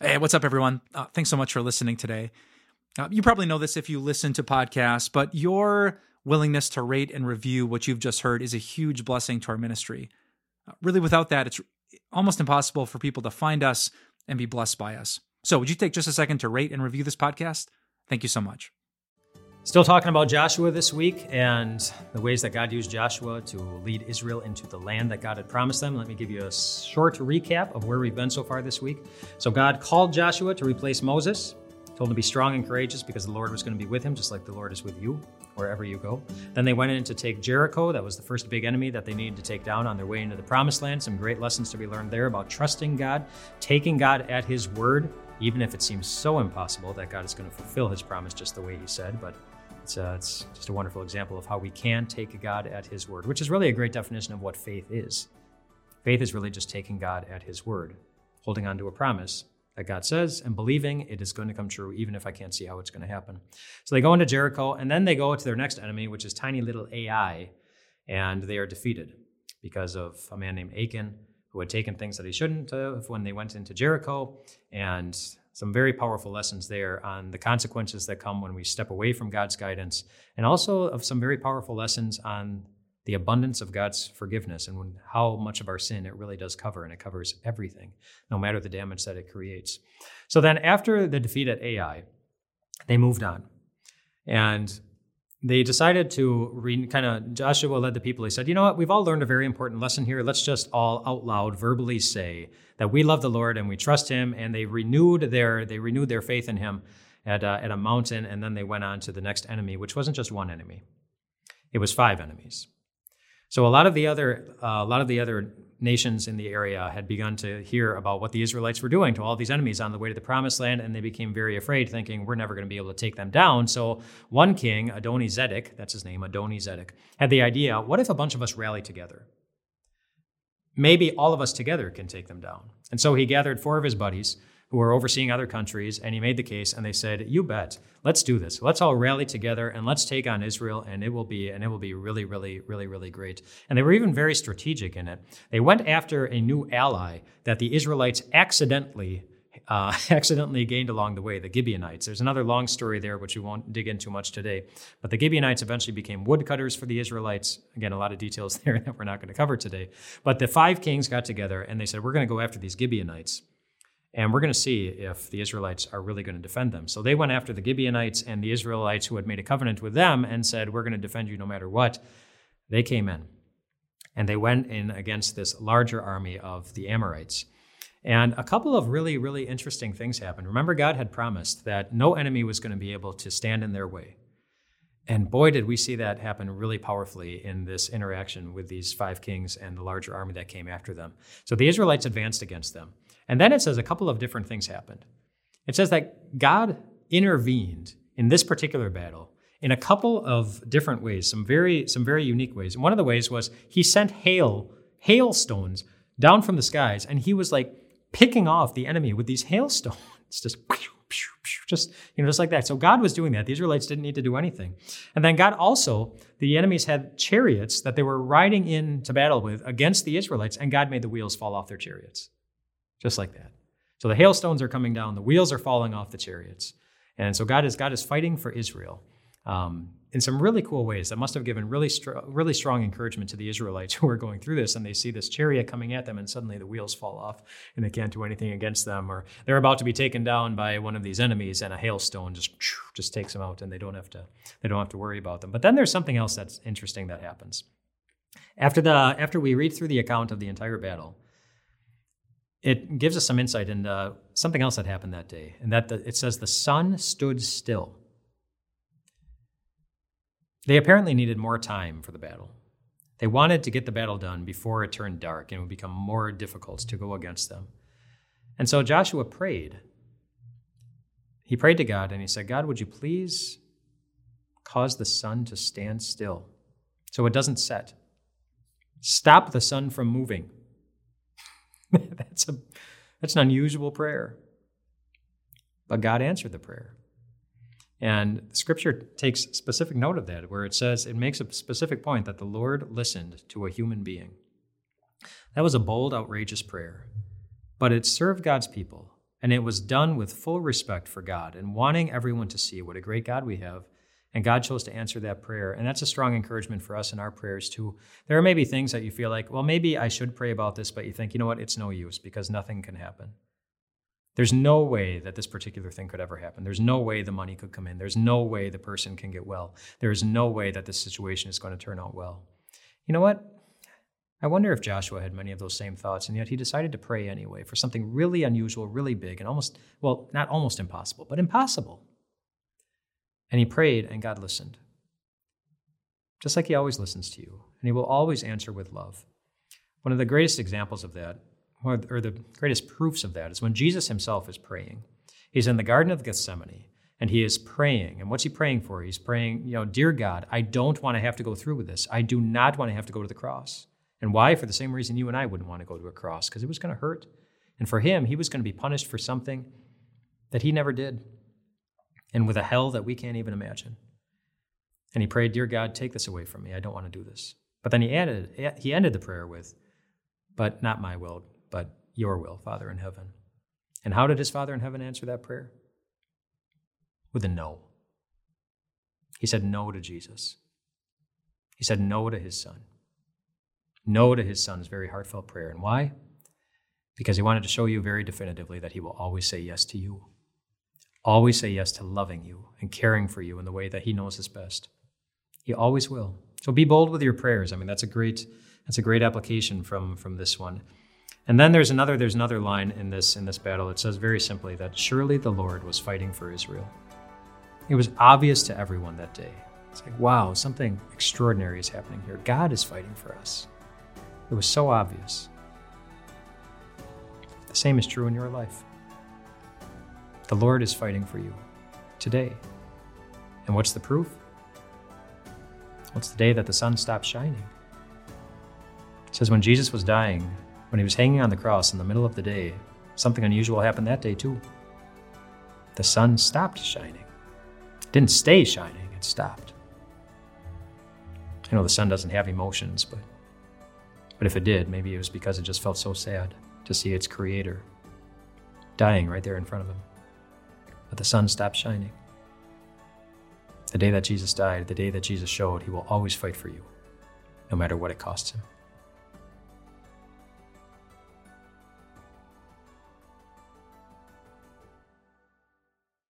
Hey, what's up, everyone? Uh, thanks so much for listening today. Uh, you probably know this if you listen to podcasts, but your willingness to rate and review what you've just heard is a huge blessing to our ministry. Uh, really, without that, it's almost impossible for people to find us and be blessed by us. So, would you take just a second to rate and review this podcast? Thank you so much. Still talking about Joshua this week and the ways that God used Joshua to lead Israel into the land that God had promised them. Let me give you a short recap of where we've been so far this week. So, God called Joshua to replace Moses, told him to be strong and courageous because the Lord was going to be with him, just like the Lord is with you wherever you go. Then they went in to take Jericho. That was the first big enemy that they needed to take down on their way into the promised land. Some great lessons to be learned there about trusting God, taking God at his word, even if it seems so impossible that God is going to fulfill his promise just the way he said. But it's, uh, it's just a wonderful example of how we can take God at His word, which is really a great definition of what faith is. Faith is really just taking God at His word, holding on to a promise that God says and believing it is going to come true, even if I can't see how it's going to happen. So they go into Jericho, and then they go to their next enemy, which is tiny little Ai, and they are defeated because of a man named Achan who had taken things that he shouldn't have when they went into Jericho, and some very powerful lessons there on the consequences that come when we step away from God's guidance, and also of some very powerful lessons on the abundance of God's forgiveness and when, how much of our sin it really does cover, and it covers everything, no matter the damage that it creates. So then, after the defeat at Ai, they moved on. And they decided to re, kind of joshua led the people. He said you know what? We've all learned a very important lesson here. Let's just all out loud verbally say that we love the lord and we trust him and they renewed their they renewed their faith in him at, uh, at a mountain and then they went on to the next enemy which wasn't just one enemy. It was five enemies. So a lot of the other uh, a lot of the other nations in the area had begun to hear about what the Israelites were doing to all these enemies on the way to the promised land, and they became very afraid, thinking we're never going to be able to take them down. So one king, Adoni Zedek, that's his name, Adoni Zedek, had the idea: what if a bunch of us rally together? Maybe all of us together can take them down. And so he gathered four of his buddies who were overseeing other countries, and he made the case, and they said, "You bet, let's do this. Let's all rally together and let's take on Israel, and it will be and it will be really, really, really, really great." And they were even very strategic in it. They went after a new ally that the Israelites accidentally. Uh, accidentally gained along the way, the Gibeonites. There's another long story there, which we won't dig into much today. But the Gibeonites eventually became woodcutters for the Israelites. Again, a lot of details there that we're not going to cover today. But the five kings got together and they said, We're going to go after these Gibeonites. And we're going to see if the Israelites are really going to defend them. So they went after the Gibeonites and the Israelites who had made a covenant with them and said, We're going to defend you no matter what. They came in. And they went in against this larger army of the Amorites. And a couple of really, really interesting things happened. Remember, God had promised that no enemy was going to be able to stand in their way. And boy, did we see that happen really powerfully in this interaction with these five kings and the larger army that came after them. So the Israelites advanced against them. And then it says a couple of different things happened. It says that God intervened in this particular battle in a couple of different ways, some very, some very unique ways. And one of the ways was he sent hail, hailstones down from the skies, and he was like picking off the enemy with these hailstones, just just you know just like that. So god was doing that. The israelites didn't need to do anything. And then god also the enemies had chariots that they were riding in to battle with against the israelites and god made the wheels fall off their chariots just like that. So the hailstones are coming down, the wheels are falling off the chariots. And so God is, God is fighting for Israel um, in some really cool ways that must have given really, str- really strong encouragement to the Israelites who are going through this and they see this chariot coming at them and suddenly the wheels fall off and they can't do anything against them or they're about to be taken down by one of these enemies and a hailstone just, just takes them out and they don't have to, they don't have to worry about them. But then there's something else that's interesting that happens. After, the, after we read through the account of the entire battle, it gives us some insight into something else that happened that day, and that the, it says the sun stood still. They apparently needed more time for the battle. They wanted to get the battle done before it turned dark and it would become more difficult to go against them. And so Joshua prayed. He prayed to God and he said, God, would you please cause the sun to stand still so it doesn't set? Stop the sun from moving. that's a that's an unusual prayer. But God answered the prayer. And scripture takes specific note of that, where it says, it makes a specific point that the Lord listened to a human being. That was a bold, outrageous prayer, but it served God's people. And it was done with full respect for God and wanting everyone to see what a great God we have. And God chose to answer that prayer. And that's a strong encouragement for us in our prayers, too. There are maybe things that you feel like, well, maybe I should pray about this, but you think, you know what, it's no use because nothing can happen. There's no way that this particular thing could ever happen. There's no way the money could come in. There's no way the person can get well. There is no way that this situation is going to turn out well. You know what? I wonder if Joshua had many of those same thoughts, and yet he decided to pray anyway for something really unusual, really big, and almost, well, not almost impossible, but impossible. And he prayed, and God listened. Just like he always listens to you, and he will always answer with love. One of the greatest examples of that, or the greatest proofs of that, is when Jesus himself is praying. He's in the Garden of Gethsemane, and he is praying. And what's he praying for? He's praying, you know, Dear God, I don't want to have to go through with this. I do not want to have to go to the cross. And why? For the same reason you and I wouldn't want to go to a cross, because it was going to hurt. And for him, he was going to be punished for something that he never did, and with a hell that we can't even imagine. And he prayed, Dear God, take this away from me. I don't want to do this. But then he added, he ended the prayer with, But not my will, but your will, Father in heaven. And how did his Father in heaven answer that prayer? With a no. He said no to Jesus. He said no to his son no to his son's very heartfelt prayer. And why? Because he wanted to show you very definitively that he will always say yes to you, always say yes to loving you and caring for you in the way that he knows is best. He always will. So be bold with your prayers. I mean, that's a great that's a great application from from this one. And then there's another there's another line in this in this battle. It says very simply that surely the Lord was fighting for Israel. It was obvious to everyone that day. It's like, wow, something extraordinary is happening here. God is fighting for us. It was so obvious. The same is true in your life. The Lord is fighting for you today. And what's the proof? What's the day that the sun stopped shining? It says when Jesus was dying, when he was hanging on the cross in the middle of the day, something unusual happened that day too. The sun stopped shining. It didn't stay shining, it stopped. I know the sun doesn't have emotions, but but if it did, maybe it was because it just felt so sad to see its creator dying right there in front of him. But the sun stopped shining. The day that Jesus died, the day that Jesus showed, he will always fight for you, no matter what it costs him.